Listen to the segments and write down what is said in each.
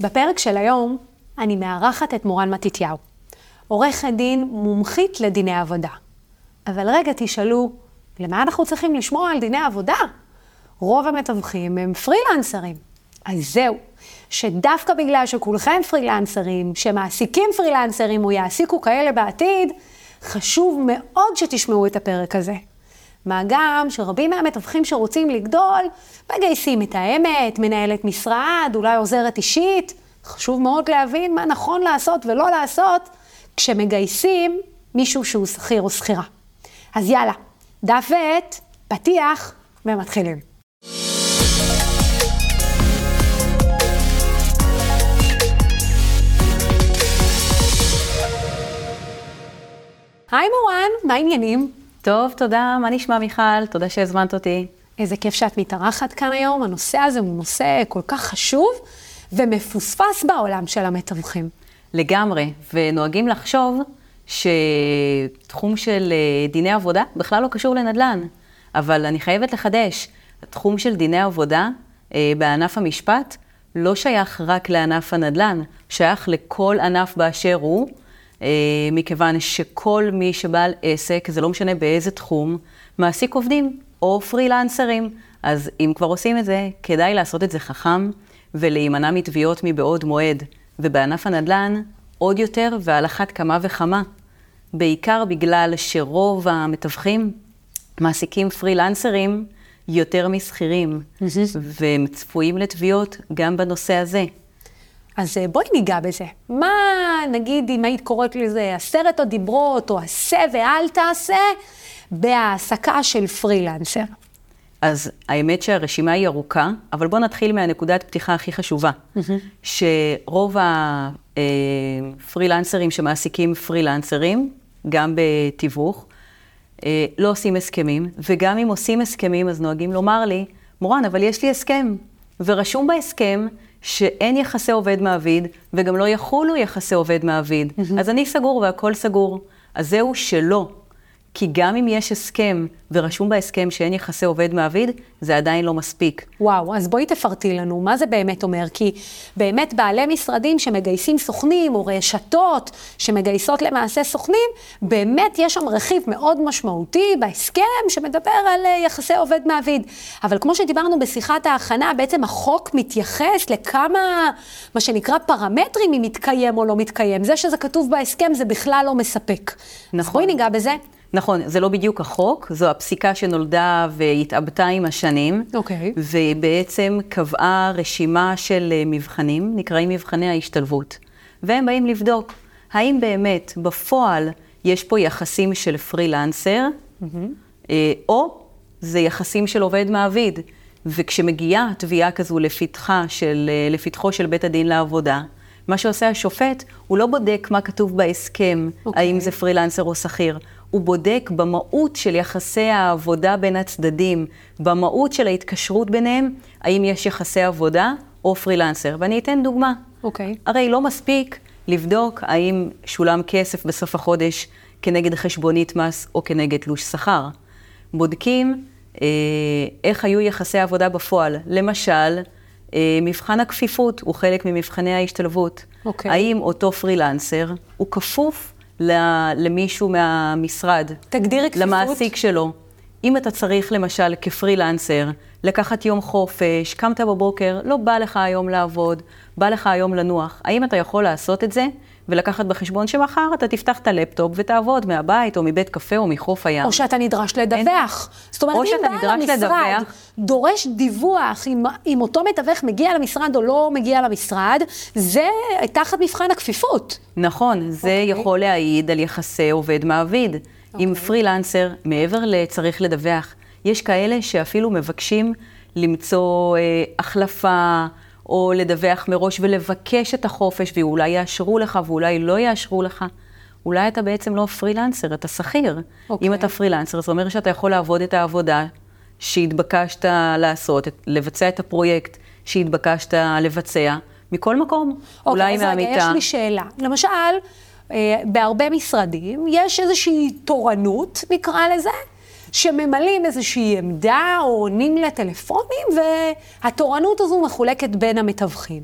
בפרק של היום אני מארחת את מורן מתתיהו, עורכת דין מומחית לדיני עבודה. אבל רגע, תשאלו, למה אנחנו צריכים לשמוע על דיני עבודה? רוב המתווכים הם פרילנסרים. אז זהו, שדווקא בגלל שכולכם פרילנסרים, שמעסיקים פרילנסרים או יעסיקו כאלה בעתיד, חשוב מאוד שתשמעו את הפרק הזה. מה גם שרבים מהמתווכים שרוצים לגדול, מגייסים את האמת, מנהלת משרד, אולי עוזרת אישית. חשוב מאוד להבין מה נכון לעשות ולא לעשות כשמגייסים מישהו שהוא שכיר או שכירה. אז יאללה, דף ועט, פתיח ומתחילים. היי מורן, מה העניינים? טוב, תודה. מה נשמע, מיכל? תודה שהזמנת אותי. איזה כיף שאת מתארחת כאן היום. הנושא הזה הוא נושא כל כך חשוב ומפוספס בעולם של המתווכים. לגמרי, ונוהגים לחשוב שתחום של אה, דיני עבודה בכלל לא קשור לנדל"ן. אבל אני חייבת לחדש, התחום של דיני עבודה אה, בענף המשפט לא שייך רק לענף הנדל"ן, שייך לכל ענף באשר הוא. אה, מכיוון שכל מי שבעל עסק, זה לא משנה באיזה תחום, מעסיק עובדים או פרילנסרים. אז אם כבר עושים את זה, כדאי לעשות את זה חכם ולהימנע מתביעות מבעוד מועד. ובענף הנדל"ן, עוד יותר ועל אחת כמה וכמה. בעיקר בגלל שרוב המתווכים מעסיקים פרילנסרים יותר משכירים, והם צפויים לתביעות גם בנושא הזה. אז אה, בואי ניגע בזה. מה, נגיד, אם היית קוראת לזה עשרת הדיברות, או עשה ואל תעשה, בהעסקה של פרילנסר? אז האמת שהרשימה היא ארוכה, אבל בואו נתחיל מהנקודת פתיחה הכי חשובה. Mm-hmm. שרוב הפרילנסרים שמעסיקים פרילנסרים, גם בתיווך, אה, לא עושים הסכמים, וגם אם עושים הסכמים, אז נוהגים לומר לי, מורן, אבל יש לי הסכם, ורשום בהסכם שאין יחסי עובד-מעביד, וגם לא יחולו יחסי עובד-מעביד. Mm-hmm. אז אני סגור והכל סגור. אז זהו שלא. כי גם אם יש הסכם ורשום בהסכם שאין יחסי עובד-מעביד, זה עדיין לא מספיק. וואו, אז בואי תפרטי לנו, מה זה באמת אומר? כי באמת בעלי משרדים שמגייסים סוכנים, או רשתות שמגייסות למעשה סוכנים, באמת יש שם רכיב מאוד משמעותי בהסכם שמדבר על אה, יחסי עובד-מעביד. אבל כמו שדיברנו בשיחת ההכנה, בעצם החוק מתייחס לכמה, מה שנקרא פרמטרים, אם מתקיים או לא מתקיים. זה שזה כתוב בהסכם זה בכלל לא מספק. נכון. אז בואי ניגע בזה. נכון, זה לא בדיוק החוק, זו הפסיקה שנולדה והתעבתה עם השנים. אוקיי. Okay. ובעצם קבעה רשימה של אה, מבחנים, נקראים מבחני ההשתלבות. והם באים לבדוק, האם באמת בפועל יש פה יחסים של פרילנסר, mm-hmm. או זה יחסים של עובד מעביד. וכשמגיעה תביעה כזו לפתחה של, אה, לפתחו של בית הדין לעבודה, מה שעושה השופט, הוא לא בודק מה כתוב בהסכם, okay. אוקיי. האם זה פרילנסר או שכיר. הוא בודק במהות של יחסי העבודה בין הצדדים, במהות של ההתקשרות ביניהם, האם יש יחסי עבודה או פרילנסר. ואני אתן דוגמה. אוקיי. Okay. הרי לא מספיק לבדוק האם שולם כסף בסוף החודש כנגד חשבונית מס או כנגד תלוש שכר. בודקים אה, איך היו יחסי העבודה בפועל. למשל, אה, מבחן הכפיפות הוא חלק ממבחני ההשתלבות. אוקיי. האם אותו פרילנסר הוא כפוף למישהו מהמשרד. תגדירי כפיפות. למעסיק שלו. אם אתה צריך, למשל, כפרילנסר, לקחת יום חופש, קמת בבוקר, לא בא לך היום לעבוד, בא לך היום לנוח, האם אתה יכול לעשות את זה ולקחת בחשבון שמחר אתה תפתח את הלפטופ ותעבוד מהבית או מבית קפה או מחוף הים? או שאתה נדרש לדווח. אין... זאת אומרת, אם בעל המשרד לדווח... דורש דיווח אם, אם אותו מתווך מגיע למשרד או לא מגיע למשרד, זה תחת מבחן הכפיפות. נכון, זה okay. אוקיי. יכול להעיד על יחסי עובד-מעביד. Okay. עם אוקיי. פרילנסר, מעבר לצריך לדווח, יש כאלה שאפילו מבקשים למצוא אה, החלפה, או לדווח מראש ולבקש את החופש, ואולי יאשרו לך ואולי לא יאשרו לך. אולי אתה בעצם לא פרילנסר, אתה שכיר. Okay. אוקיי. אם אתה פרילנסר, זה אומר שאתה יכול לעבוד את העבודה שהתבקשת לעשות, לבצע את הפרויקט שהתבקשת לבצע, מכל מקום. Okay, אוקיי, אולי מהמיטה. אוקיי, אז רגע, יש לי שאלה. למשל, אה, בהרבה משרדים יש איזושהי תורנות, נקרא לזה, שממלאים איזושהי עמדה או עונים לטלפונים, והתורנות הזו מחולקת בין המתווכים.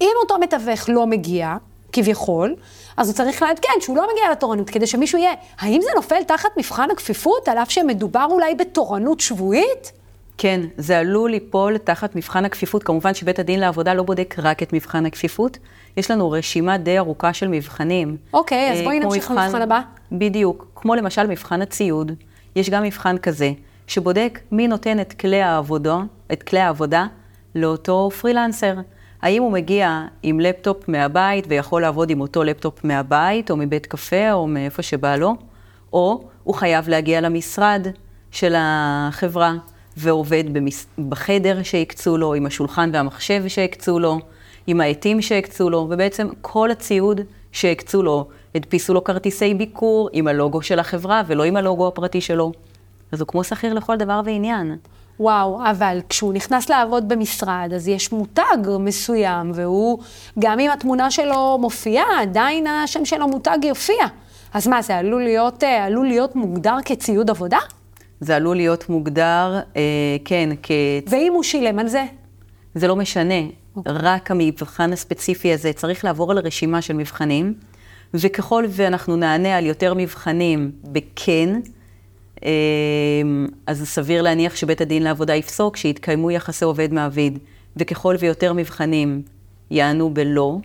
אם אותו מתווך לא מגיע, כביכול, אז הוא צריך לעדכן שהוא לא מגיע לתורנות, כדי שמישהו יהיה. האם זה נופל תחת מבחן הכפיפות, על אף שמדובר אולי בתורנות שבועית? כן, זה עלול ליפול תחת מבחן הכפיפות. כמובן שבית הדין לעבודה לא בודק רק את מבחן הכפיפות, יש לנו רשימה די ארוכה של מבחנים. אוקיי, אז אה, בואי נמשיך למבחן הבא. בדיוק, כמו למשל מבחן הציוד. יש גם מבחן כזה, שבודק מי נותן את כלי העבודה, את כלי העבודה לאותו פרילנסר. האם הוא מגיע עם לפטופ מהבית ויכול לעבוד עם אותו לפטופ מהבית, או מבית קפה, או מאיפה שבא לו, או הוא חייב להגיע למשרד של החברה, ועובד במס... בחדר שהקצו לו, עם השולחן והמחשב שהקצו לו, עם העטים שהקצו לו, ובעצם כל הציוד שהקצו לו, הדפיסו לו כרטיסי ביקור עם הלוגו של החברה ולא עם הלוגו הפרטי שלו. אז הוא כמו שכיר לכל דבר ועניין. וואו, אבל כשהוא נכנס לעבוד במשרד, אז יש מותג מסוים, והוא, גם אם התמונה שלו מופיעה, עדיין השם שלו מותג יופיע. אז מה, זה עלול להיות, אה, עלול להיות מוגדר כציוד עבודה? זה עלול להיות מוגדר, אה, כן, כ... ואם הוא שילם על זה? זה לא משנה, רק המבחן הספציפי הזה צריך לעבור על רשימה של מבחנים, וככל ואנחנו נענה על יותר מבחנים בכן, אה, אז סביר להניח שבית הדין לעבודה יפסוק שיתקיימו יחסי עובד מעביד, וככל ויותר מבחנים יענו בלא,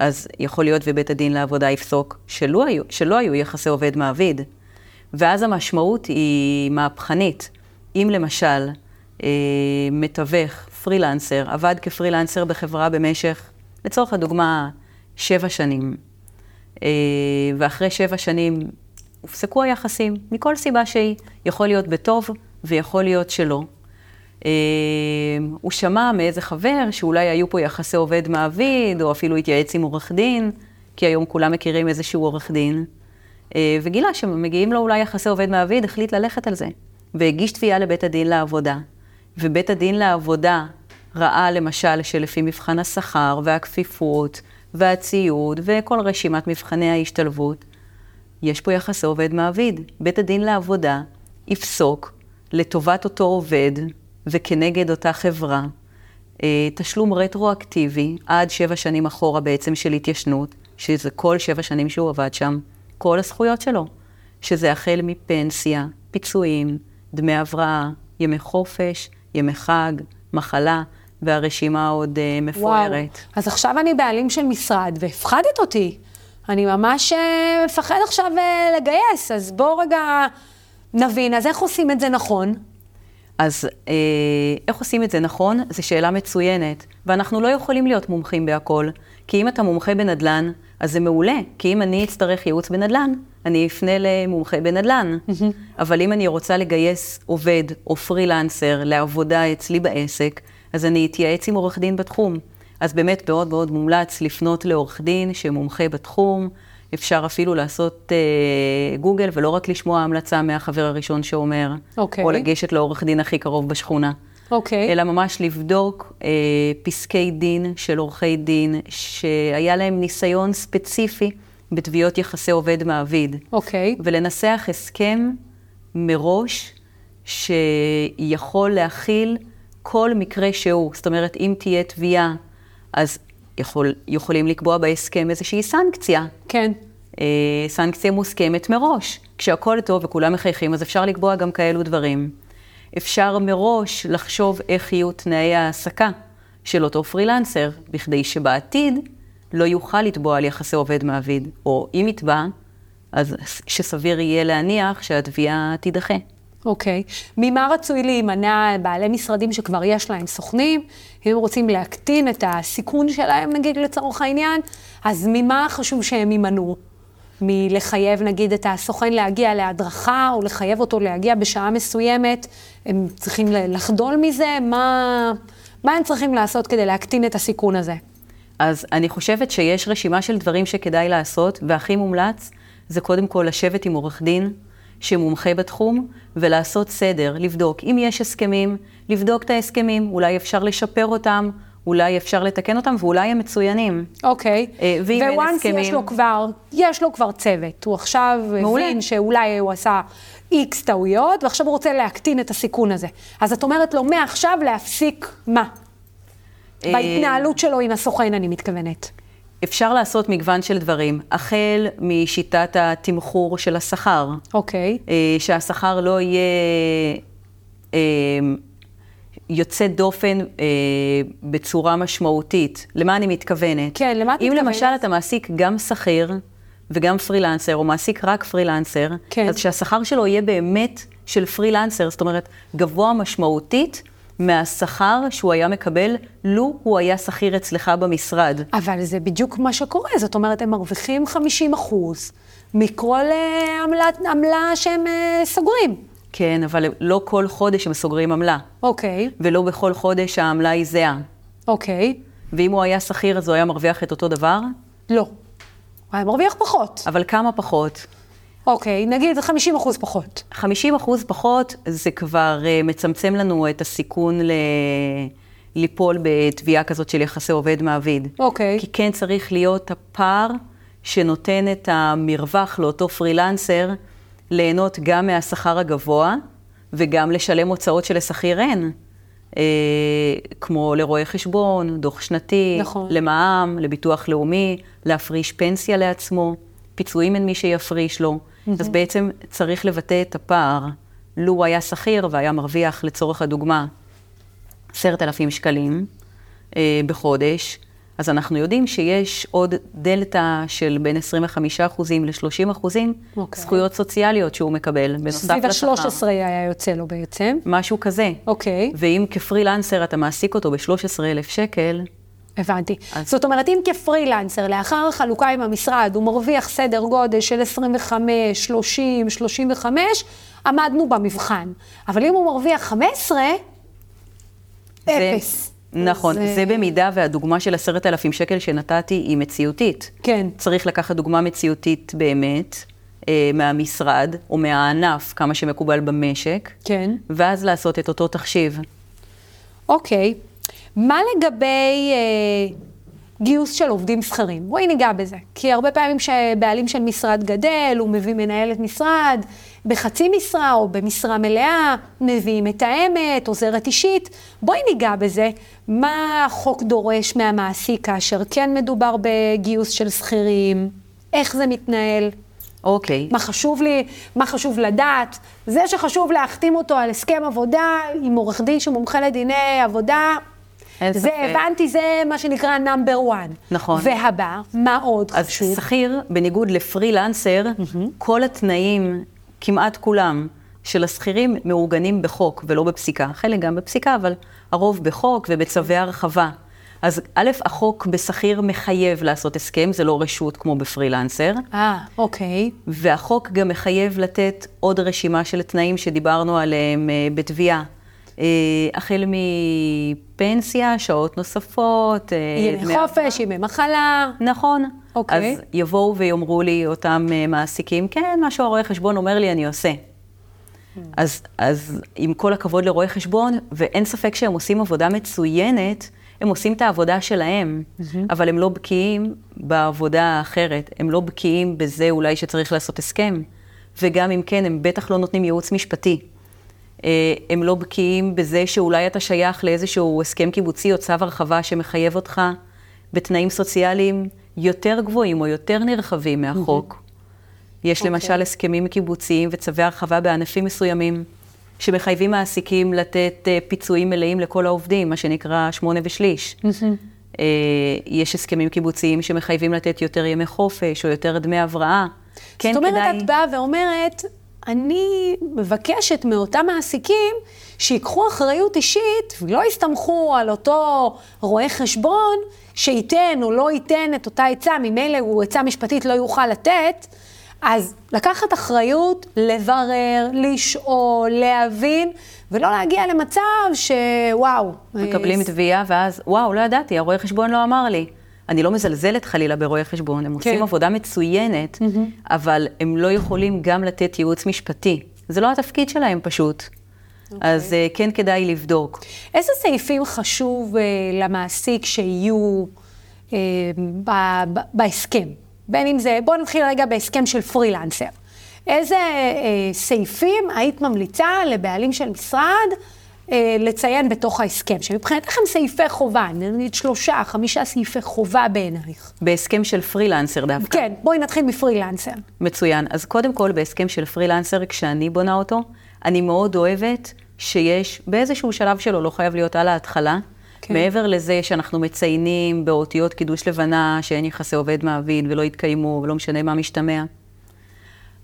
אז יכול להיות ובית הדין לעבודה יפסוק שלא היו, שלא היו יחסי עובד מעביד. ואז המשמעות היא מהפכנית. אם למשל אה, מתווך, פרילנסר, עבד כפרילנסר בחברה במשך, לצורך הדוגמה, שבע שנים, ואחרי שבע שנים הופסקו היחסים, מכל סיבה שהיא, יכול להיות בטוב ויכול להיות שלא. אה, הוא שמע מאיזה חבר שאולי היו פה יחסי עובד מעביד, או אפילו התייעץ עם עורך דין, כי היום כולם מכירים איזשהו עורך דין. אה, וגילה שמגיעים לו אולי יחסי עובד מעביד, החליט ללכת על זה, והגיש תביעה לבית הדין לעבודה. ובית הדין לעבודה ראה למשל שלפי מבחן השכר והכפיפות והציוד וכל רשימת מבחני ההשתלבות, יש פה יחסי עובד מעביד. בית הדין לעבודה יפסוק לטובת אותו עובד וכנגד אותה חברה אה, תשלום רטרואקטיבי עד שבע שנים אחורה בעצם של התיישנות, שזה כל שבע שנים שהוא עבד שם. כל הזכויות שלו, שזה החל מפנסיה, פיצויים, דמי הבראה, ימי חופש, ימי חג, מחלה, והרשימה עוד uh, מפוארת. וואו, אז עכשיו אני בעלים של משרד, והפחדת אותי. אני ממש uh, מפחד עכשיו uh, לגייס, אז בואו רגע נבין, אז איך עושים את זה נכון? אז אה, איך עושים את זה נכון? זו שאלה מצוינת, ואנחנו לא יכולים להיות מומחים בהכל, כי אם אתה מומחה בנדל"ן, אז זה מעולה, כי אם אני אצטרך ייעוץ בנדל"ן, אני אפנה למומחה בנדל"ן. אבל אם אני רוצה לגייס עובד או פרילנסר לעבודה אצלי בעסק, אז אני אתייעץ עם עורך דין בתחום. אז באמת מאוד מאוד מומלץ לפנות לעורך דין שמומחה בתחום. אפשר אפילו לעשות אה, גוגל ולא רק לשמוע המלצה מהחבר הראשון שאומר, okay. אוקיי. או לגשת לעורך דין הכי קרוב בשכונה. אוקיי. Okay. אלא ממש לבדוק אה, פסקי דין של עורכי דין שהיה להם ניסיון ספציפי בתביעות יחסי עובד-מעביד. אוקיי. Okay. ולנסח הסכם מראש שיכול להכיל כל מקרה שהוא. זאת אומרת, אם תהיה תביעה, אז יכול, יכולים לקבוע בהסכם איזושהי סנקציה. כן. אה, סנקציה מוסכמת מראש. כשהכול טוב וכולם מחייכים, אז אפשר לקבוע גם כאלו דברים. אפשר מראש לחשוב איך יהיו תנאי ההעסקה של אותו פרילנסר, בכדי שבעתיד לא יוכל לתבוע על יחסי עובד מעביד, או אם יתבע, אז שסביר יהיה להניח שהתביעה תידחה. אוקיי. Okay. ממה רצוי להימנע בעלי משרדים שכבר יש להם סוכנים? אם רוצים להקטין את הסיכון שלהם, נגיד לצורך העניין, אז ממה חשוב שהם יימנעו? מלחייב נגיד את הסוכן להגיע להדרכה, או לחייב אותו להגיע בשעה מסוימת, הם צריכים לחדול מזה? מה, מה הם צריכים לעשות כדי להקטין את הסיכון הזה? אז אני חושבת שיש רשימה של דברים שכדאי לעשות, והכי מומלץ זה קודם כל לשבת עם עורך דין שמומחה בתחום, ולעשות סדר, לבדוק אם יש הסכמים, לבדוק את ההסכמים, אולי אפשר לשפר אותם, אולי אפשר לתקן אותם, ואולי הם מצוינים. אוקיי. אה, ואם אין הסכמים... יש לו כבר, יש לו כבר צוות. הוא עכשיו מעולה. הבין שאולי הוא עשה איקס טעויות, ועכשיו הוא רוצה להקטין את הסיכון הזה. אז את אומרת לו, מעכשיו להפסיק מה? אה, בהתנהלות שלו עם הסוכן, אני מתכוונת. אפשר לעשות מגוון של דברים, החל משיטת התמחור של השכר, אוקיי. אה, שהשכר לא יהיה אה, יוצא דופן אה, בצורה משמעותית. למה אני מתכוונת? כן, למה את אם מתכוונת? למשל אתה מעסיק גם שכיר וגם פרילנסר, או מעסיק רק פרילנסר, כן. אז שהשכר שלו יהיה באמת של פרילנסר, זאת אומרת, גבוה משמעותית מהשכר שהוא היה מקבל לו הוא היה שכיר אצלך במשרד. אבל זה בדיוק מה שקורה, זאת אומרת, הם מרוויחים 50 אחוז מכל אה, עמלת, עמלה שהם אה, סוגרים. כן, אבל לא כל חודש הם סוגרים עמלה, אוקיי, ולא בכל חודש העמלה היא זהה. אוקיי. ואם הוא היה שכיר, אז הוא היה מרוויח את אותו דבר, לא. הוא היה מרוויח פחות. אבל כמה פחות? אוקיי, נגיד 50 אחוז פחות. 50 אחוז פחות, זה כבר uh, מצמצם לנו את הסיכון ל... ליפול בתביעה כזאת של יחסי עובד-מעביד. אוקיי. כי כן צריך להיות הפער שנותן את המרווח לאותו פרילנסר ליהנות גם מהשכר הגבוה וגם לשלם הוצאות שלשכיר אין. אה, כמו לרואה חשבון, דוח שנתי, נכון. למע"מ, לביטוח לאומי, להפריש פנסיה לעצמו, פיצויים אין מי שיפריש לו. אז בעצם צריך לבטא את הפער. לו הוא היה שכיר והיה מרוויח, לצורך הדוגמה, עשרת אלפים שקלים אה, בחודש, אז אנחנו יודעים שיש עוד דלתא של בין 25 אחוזים ל-30 אחוזים אוקיי. זכויות סוציאליות שהוא מקבל, בנוסף סביב לשכר. ה-13 היה יוצא לו בעצם. משהו כזה. אוקיי, ואם כפרילנסר אתה מעסיק אותו ב-13,000 שקל, הבנתי. אז- זאת אומרת, אם כפרילנסר, לאחר החלוקה עם המשרד, הוא מרוויח סדר גודל של 25, 30, 35, עמדנו במבחן. אבל אם הוא מרוויח 15, זה- אפס. נכון, זה- זה במידה והדוגמה של עשרת אלפים שקל שנתתי היא מציאותית. כן. צריך לקחת דוגמה מציאותית באמת, אה, מהמשרד או מהענף, כמה שמקובל במשק, כן. ואז לעשות את אותו תחשיב. אוקיי. מה לגבי אה, גיוס של עובדים שכירים? בואי ניגע בזה. כי הרבה פעמים שבעלים של משרד גדל, הוא מביא מנהלת משרד בחצי משרה או במשרה מלאה, מביא מתאמת, עוזרת אישית. בואי ניגע בזה. מה החוק דורש מהמעסיק כאשר כן מדובר בגיוס של שכירים? איך זה מתנהל? אוקיי. מה חשוב לי, מה חשוב לדעת. זה שחשוב להחתים אותו על הסכם עבודה עם עורך דין שמומחה לדיני עבודה, אין זה ספק. הבנתי, זה מה שנקרא number one. נכון. והבא, מה עוד אז חשוב? שכיר, בניגוד לפרילנסר, כל התנאים, כמעט כולם, של השכירים מעוגנים בחוק ולא בפסיקה. חלק גם בפסיקה, אבל הרוב בחוק ובצווי הרחבה. אז א', החוק בשכיר מחייב לעשות הסכם, זה לא רשות כמו בפרילנסר, אה, אוקיי. והחוק גם מחייב לתת עוד רשימה של תנאים שדיברנו עליהם אה, בתביעה. אה, החל מפנסיה, שעות נוספות, אה, ימי חופש, ימי מחלה. נכון. אוקיי. אז יבואו ויאמרו לי אותם אה, מעסיקים, כן, מה שהרואה חשבון אומר לי, אני עושה. אז, אז עם כל הכבוד לרואי חשבון, ואין ספק שהם עושים עבודה מצוינת, הם עושים את העבודה שלהם, אבל הם לא בקיאים בעבודה האחרת, הם לא בקיאים בזה אולי שצריך לעשות הסכם, וגם אם כן, הם בטח לא נותנים ייעוץ משפטי. אה, הם לא בקיאים בזה שאולי אתה שייך לאיזשהו הסכם קיבוצי או צו הרחבה שמחייב אותך בתנאים סוציאליים יותר גבוהים או יותר נרחבים מהחוק. יש אוקיי. למשל הסכמים קיבוציים וצווי הרחבה בענפים מסוימים, שמחייבים מעסיקים לתת אה, פיצויים מלאים לכל העובדים, מה שנקרא שמונה ושליש. אה, יש הסכמים קיבוציים שמחייבים לתת יותר ימי חופש או יותר דמי הבראה. כן, זאת אומרת, כדאי... את באה ואומרת, אני מבקשת מאותם מעסיקים שיקחו אחריות אישית ולא יסתמכו על אותו רואה חשבון שייתן או לא ייתן את אותה עצה, ממילא הוא עצה משפטית לא יוכל לתת. אז לקחת אחריות, לברר, לשאול, להבין, ולא להגיע למצב שוואו. מקבלים אה, תביעה, ואז, וואו, לא ידעתי, הרואה חשבון לא אמר לי. אני לא מזלזלת חלילה ברואי חשבון, הם עושים כן. עבודה מצוינת, אבל הם לא יכולים גם לתת ייעוץ משפטי. זה לא התפקיד שלהם פשוט. אוקיי. אז אה, כן כדאי לבדוק. איזה סעיפים חשוב אה, למעסיק שיהיו אה, ב- ב- בהסכם? בין אם זה, בואו נתחיל רגע בהסכם של פרילנסר. איזה אה, סעיפים היית ממליצה לבעלים של משרד לציין בתוך ההסכם, שמבחינתך הם סעיפי חובה, נגיד שלושה, חמישה סעיפי חובה בעינייך. בהסכם של פרילנסר דווקא. כן, בואי נתחיל מפרילנסר. מצוין. אז קודם כל, בהסכם של פרילנסר, כשאני בונה אותו, אני מאוד אוהבת שיש, באיזשהו שלב שלו, לא חייב להיות על ההתחלה, כן. מעבר לזה שאנחנו מציינים באותיות קידוש לבנה שאין יחסי עובד מעביד ולא יתקיימו ולא משנה מה משתמע,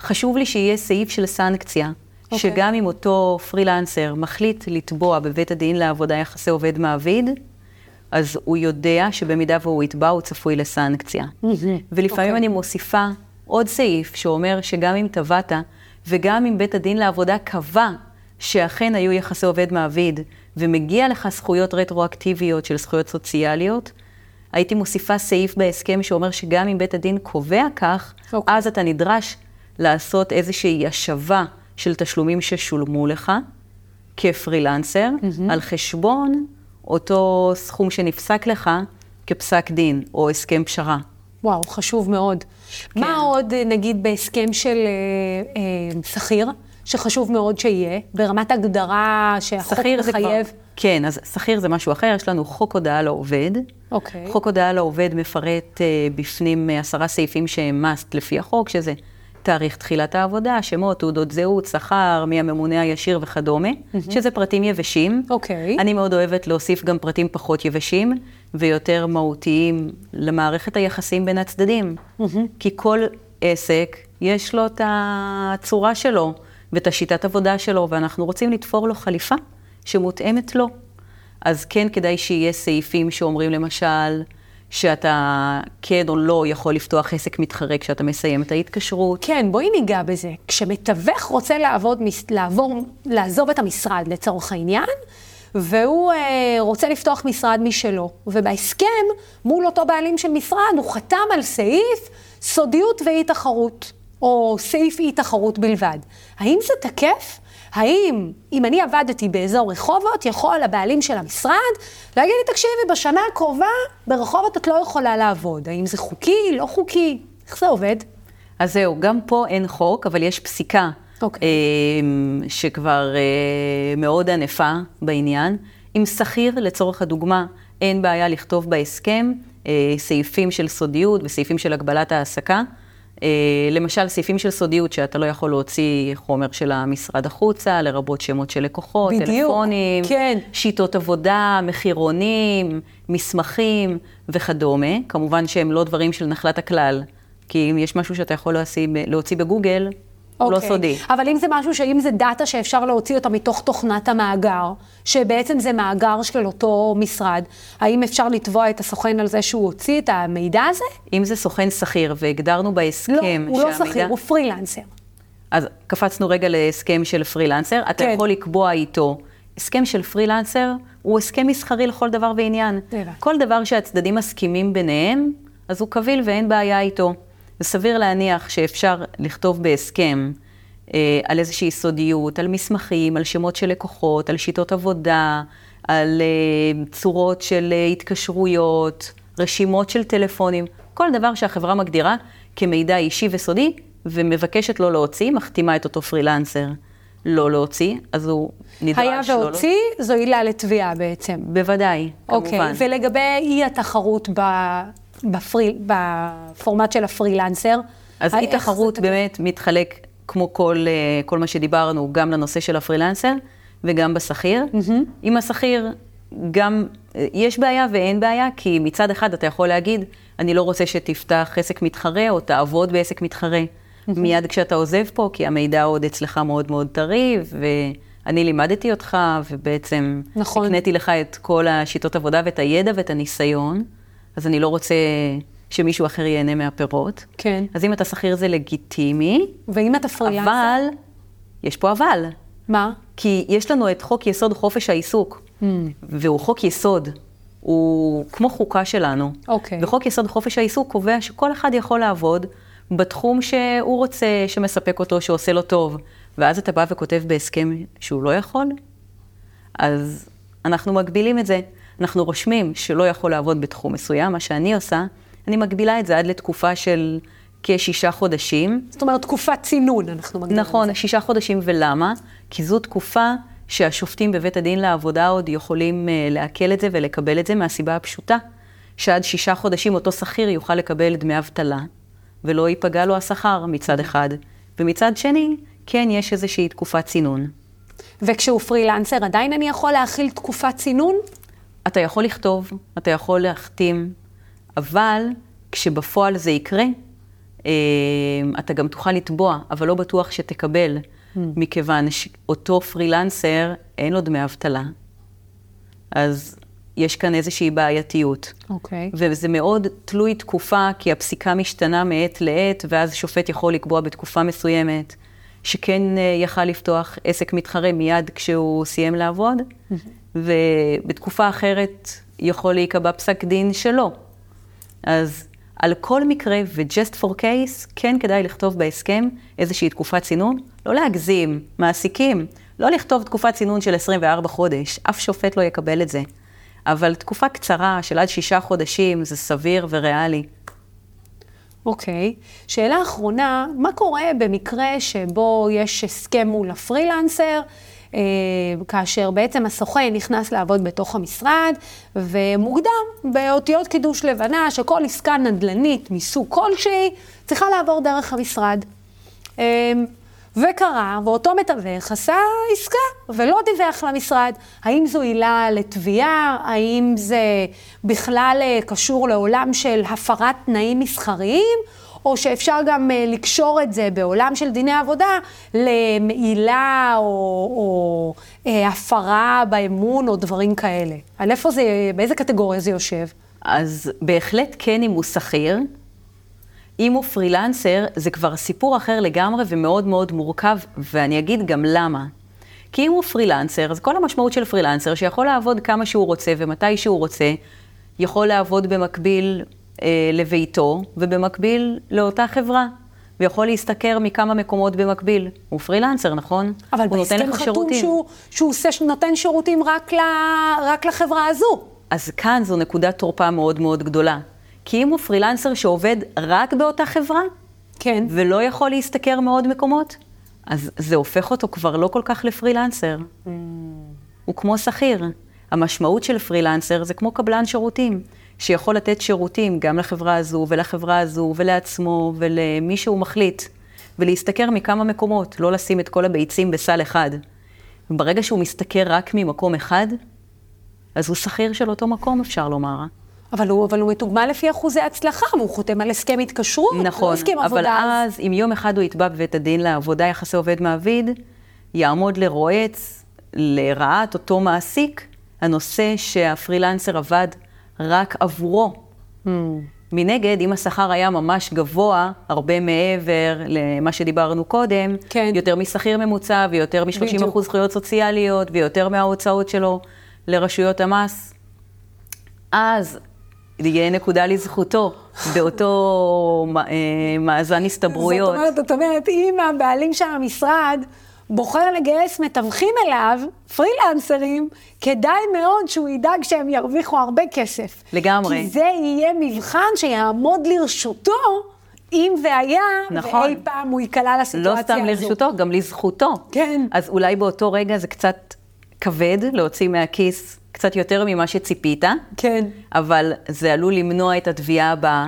חשוב לי שיהיה סעיף של סנקציה, okay. אוקיי. שגם אם אותו פרילנסר מחליט לתבוע בבית הדין לעבודה יחסי עובד מעביד, אז הוא יודע שבמידה והוא יתבע, הוא צפוי לסנקציה. Mm-hmm. ולפעמים okay. אוקיי. אני מוסיפה עוד סעיף שאומר שגם אם תבעת, וגם אם בית הדין לעבודה קבע שאכן היו יחסי עובד מעביד, ומגיע לך זכויות רטרואקטיביות של זכויות סוציאליות, הייתי מוסיפה סעיף בהסכם שאומר שגם אם בית הדין קובע כך, okay. אוקיי. אז אתה נדרש לעשות איזושהי השבה של תשלומים ששולמו לך כפרילנסר, mm-hmm. על חשבון אותו סכום שנפסק לך כפסק דין או הסכם פשרה. וואו, חשוב מאוד. כן. מה עוד, נגיד, בהסכם של אה, אה, שכיר, שחשוב מאוד שיהיה, ברמת הגדרה שהחוק מחייב? כבר, כן, אז שכיר זה משהו אחר, יש לנו חוק הודעה לעובד. אוקיי. חוק הודעה לעובד מפרט אה, בפנים עשרה סעיפים שהם must לפי החוק, שזה תאריך תחילת העבודה, שמות, תעודות זהות, שכר, מי הממונה הישיר וכדומה, mm-hmm. שזה פרטים יבשים. אוקיי. Okay. אני מאוד אוהבת להוסיף גם פרטים פחות יבשים ויותר מהותיים למערכת היחסים בין הצדדים. Mm-hmm. כי כל עסק, יש לו את הצורה שלו ואת השיטת עבודה שלו, ואנחנו רוצים לתפור לו חליפה שמותאמת לו. אז כן כדאי שיהיה סעיפים שאומרים למשל, שאתה כן או לא יכול לפתוח עסק מתחרה כשאתה מסיים את ההתקשרות. כן, בואי ניגע בזה. כשמתווך רוצה לעבוד, לעבור, לעזוב את המשרד לצורך העניין, והוא אה, רוצה לפתוח משרד משלו, ובהסכם מול אותו בעלים של משרד הוא חתם על סעיף סודיות ואי תחרות, או סעיף אי תחרות בלבד. האם זה תקף? האם, אם אני עבדתי באזור רחובות, יכול הבעלים של המשרד להגיד לי, תקשיבי, בשנה הקרובה ברחובות את לא יכולה לעבוד. האם זה חוקי, לא חוקי? איך זה עובד? אז זהו, גם פה אין חוק, אבל יש פסיקה okay. אוקיי. אה, שכבר אה, מאוד ענפה בעניין. עם שכיר, לצורך הדוגמה, אין בעיה לכתוב בהסכם אה, סעיפים של סודיות וסעיפים של הגבלת העסקה. אה, למשל, סעיפים של סודיות, שאתה לא יכול להוציא חומר של המשרד החוצה, לרבות שמות של לקוחות, בדיוק, טלפונים, כן. שיטות עבודה, מחירונים, מסמכים וכדומה. כמובן שהם לא דברים של נחלת הכלל, כי אם יש משהו שאתה יכול להוציא, להוציא בגוגל, הוא לא אוקיי. סודי. אבל אם זה משהו, שאם זה דאטה שאפשר להוציא אותה מתוך תוכנת המאגר, שבעצם זה מאגר של אותו משרד, האם אפשר לתבוע את הסוכן על זה שהוא הוציא את המידע הזה? אם זה סוכן שכיר והגדרנו בהסכם לא, הוא לא שכיר, הוא פרילנסר. אז קפצנו רגע להסכם של פרילנסר, אתה כן. יכול לקבוע איתו. הסכם של פרילנסר הוא הסכם מסחרי לכל דבר ועניין. דבר. כל דבר שהצדדים מסכימים ביניהם, אז הוא קביל ואין בעיה איתו. וסביר להניח שאפשר לכתוב בהסכם אה, על איזושהי סודיות, על מסמכים, על שמות של לקוחות, על שיטות עבודה, על אה, צורות של אה, התקשרויות, רשימות של טלפונים, כל דבר שהחברה מגדירה כמידע אישי וסודי, ומבקשת לא להוציא, מחתימה את אותו פרילנסר לא להוציא, אז הוא נדרש לא... היה והוציא, לא... זו עילה לתביעה בעצם. בוודאי, אוקיי, כמובן. אוקיי, ולגבי אי התחרות ב... בפרי, בפורמט של הפרילנסר. אז אי תחרות באמת מתחלק, כמו כל, אה, כל מה שדיברנו, גם לנושא של הפרילנסר וגם בשכיר. Mm-hmm. עם השכיר גם אה, יש בעיה ואין בעיה, כי מצד אחד אתה יכול להגיד, אני לא רוצה שתפתח עסק מתחרה או תעבוד בעסק מתחרה. Mm-hmm. מיד כשאתה עוזב פה, כי המידע עוד אצלך מאוד מאוד טרי, ואני לימדתי אותך, ובעצם נכון. הקניתי לך את כל השיטות עבודה ואת הידע ואת הניסיון. אז אני לא רוצה שמישהו אחר ייהנה מהפירות. כן. אז אם אתה שכיר זה לגיטימי. ואם אתה פרילנסר? אבל, יש פה אבל. מה? כי יש לנו את חוק יסוד חופש העיסוק, mm. והוא חוק יסוד. הוא כמו חוקה שלנו. אוקיי. וחוק יסוד חופש העיסוק קובע שכל אחד יכול לעבוד בתחום שהוא רוצה, שמספק אותו, שעושה לו טוב. ואז אתה בא וכותב בהסכם שהוא לא יכול, אז אנחנו מגבילים את זה. אנחנו רושמים שלא יכול לעבוד בתחום מסוים, מה שאני עושה, אני מגבילה את זה עד לתקופה של כשישה חודשים. זאת אומרת, תקופת צינון, אנחנו מגבילים נכון, את זה. נכון, שישה חודשים, ולמה? כי זו תקופה שהשופטים בבית הדין לעבודה עוד יכולים אה, לעכל את זה ולקבל את זה מהסיבה הפשוטה, שעד שישה חודשים אותו שכיר יוכל לקבל דמי אבטלה, ולא ייפגע לו השכר מצד אחד, ומצד שני, כן יש איזושהי תקופת צינון. וכשהוא פרילנסר, עדיין אני יכול להכיל תקופת צינון? אתה יכול לכתוב, אתה יכול להחתים, אבל כשבפועל זה יקרה, אה, אתה גם תוכל לתבוע, אבל לא בטוח שתקבל, mm. מכיוון שאותו פרילנסר, אין לו דמי אבטלה. אז יש כאן איזושהי בעייתיות. אוקיי. Okay. וזה מאוד תלוי תקופה, כי הפסיקה משתנה מעת לעת, ואז שופט יכול לקבוע בתקופה מסוימת, שכן אה, יכל לפתוח עסק מתחרה מיד כשהוא סיים לעבוד, mm-hmm. ובתקופה אחרת יכול להיקבע פסק דין שלא. אז על כל מקרה ו-just for case, כן כדאי לכתוב בהסכם איזושהי תקופת צינון, לא להגזים, מעסיקים, לא לכתוב תקופת צינון של 24 חודש, אף שופט לא יקבל את זה. אבל תקופה קצרה של עד שישה חודשים זה סביר וריאלי. אוקיי. Okay. שאלה אחרונה, מה קורה במקרה שבו יש הסכם מול הפרילנסר, כאשר בעצם הסוכן נכנס לעבוד בתוך המשרד, ומוקדם באותיות קידוש לבנה שכל עסקה נדל"נית מסוג כלשהי צריכה לעבור דרך המשרד. אה, וקרה, ואותו מתווך עשה עסקה ולא דיווח למשרד. האם זו עילה לתביעה? האם זה בכלל אה, קשור לעולם של הפרת תנאים מסחריים? או שאפשר גם אה, לקשור את זה בעולם של דיני עבודה למעילה או, או אה, הפרה באמון או דברים כאלה. על איפה זה, באיזה קטגוריה זה יושב? אז בהחלט כן אם הוא שכיר. אם הוא פרילנסר, זה כבר סיפור אחר לגמרי ומאוד מאוד מורכב, ואני אגיד גם למה. כי אם הוא פרילנסר, אז כל המשמעות של פרילנסר, שיכול לעבוד כמה שהוא רוצה ומתי שהוא רוצה, יכול לעבוד במקביל לביתו, ובמקביל לאותה חברה. ויכול להשתכר מכמה מקומות במקביל. הוא פרילנסר, נכון? אבל בהסכם חתום שהוא, שהוא עושה, נותן שירותים רק, ל, רק לחברה הזו. אז כאן זו נקודת תורפה מאוד מאוד גדולה. כי אם הוא פרילנסר שעובד רק באותה חברה, כן. ולא יכול להשתכר מעוד מקומות, אז זה הופך אותו כבר לא כל כך לפרילנסר. Mm. הוא כמו שכיר. המשמעות של פרילנסר זה כמו קבלן שירותים. שיכול לתת שירותים גם לחברה הזו ולחברה הזו ולעצמו ולמי שהוא מחליט, ולהשתכר מכמה מקומות, לא לשים את כל הביצים בסל אחד. וברגע שהוא משתכר רק ממקום אחד, אז הוא שכיר של אותו מקום, אפשר לומר. אבל הוא, אבל הוא מתוגמל לפי אחוזי הצלחה, והוא חותם על הסכם התקשרות, נכון, לא הסכם עבודה. אבל אז, אם יום אחד הוא יתבע בבית הדין לעבודה יחסי עובד-מעביד, יעמוד לרועץ, לרעת אותו מעסיק, הנושא שהפרילנסר עבד רק עבורו. Mm. מנגד, אם השכר היה ממש גבוה, הרבה מעבר למה שדיברנו קודם, כן. יותר משכיר ממוצע ויותר מ-30% זכויות סוציאליות ויותר מההוצאות שלו לרשויות המס, אז יהיה נקודה לזכותו באותו אה, מאזן הסתברויות. זאת אומרת, זאת אומרת, אם הבעלים של המשרד בוחר לגייס מתווכים אליו, פרילנסרים, כדאי מאוד שהוא ידאג שהם ירוויחו הרבה כסף. לגמרי. כי זה יהיה מבחן שיעמוד לרשותו. אם והיה, נכון. ואי פעם הוא ייקלע לסיטואציה הזו. לא סתם הזו. לרשותו, גם לזכותו. כן. אז אולי באותו רגע זה קצת כבד להוציא מהכיס קצת יותר ממה שציפית. כן. אבל זה עלול למנוע את התביעה הבאה,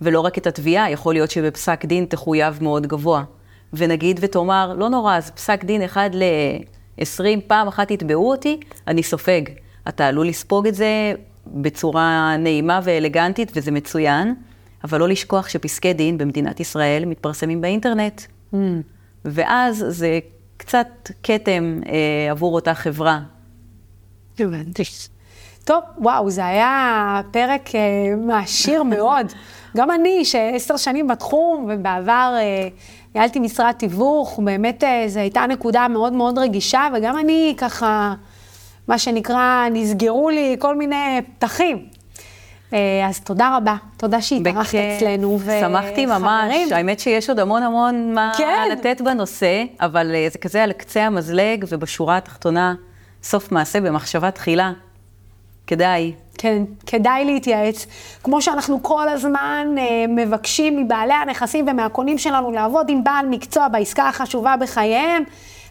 ולא רק את התביעה, יכול להיות שבפסק דין תחויב מאוד גבוה. ונגיד ותאמר, לא נורא, אז פסק דין אחד ל-20 פעם אחת יתבעו אותי, אני סופג. אתה עלול לספוג את זה בצורה נעימה ואלגנטית, וזה מצוין, אבל לא לשכוח שפסקי דין במדינת ישראל מתפרסמים באינטרנט. Mm. ואז זה קצת כתם אה, עבור אותה חברה. הבנתי. טוב, וואו, זה היה פרק אה, מעשיר מאוד. גם אני, שעשר שנים בתחום, ובעבר אה, ניהלתי משרד תיווך, באמת אה, זו הייתה נקודה מאוד מאוד רגישה, וגם אני ככה, מה שנקרא, נסגרו לי כל מיני פתחים. אה, אז תודה רבה, תודה שהתארחת אצלנו. שמחתי ממש, האמת שיש עוד המון המון מה כן. לתת בנושא, אבל אה, זה כזה על קצה המזלג, ובשורה התחתונה, סוף מעשה במחשבה תחילה. כדאי. כן, כדאי להתייעץ. כמו שאנחנו כל הזמן אה, מבקשים מבעלי הנכסים ומהקונים שלנו לעבוד עם בעל מקצוע בעסקה החשובה בחייהם,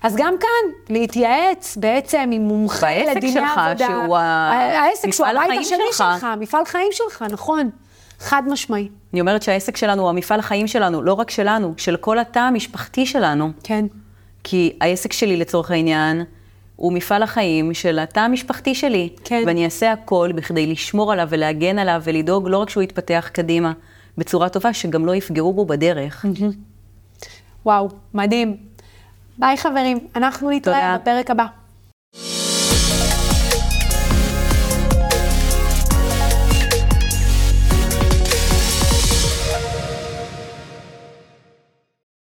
אז גם כאן, להתייעץ בעצם עם מומחה לדיני שלך, עבודה. שהוא העסק שהוא הבית השני שלך. שלך, מפעל חיים שלך, נכון. חד משמעי. אני אומרת שהעסק שלנו הוא המפעל החיים שלנו, לא רק שלנו, של כל התא המשפחתי שלנו. כן. כי העסק שלי, לצורך העניין, הוא מפעל החיים של התא המשפחתי שלי. כן. ואני אעשה הכל בכדי לשמור עליו ולהגן עליו ולדאוג לא רק שהוא יתפתח קדימה בצורה טובה, שגם לא יפגעו בו בדרך. וואו, מדהים. ביי חברים, אנחנו נתראה. בפרק הבא.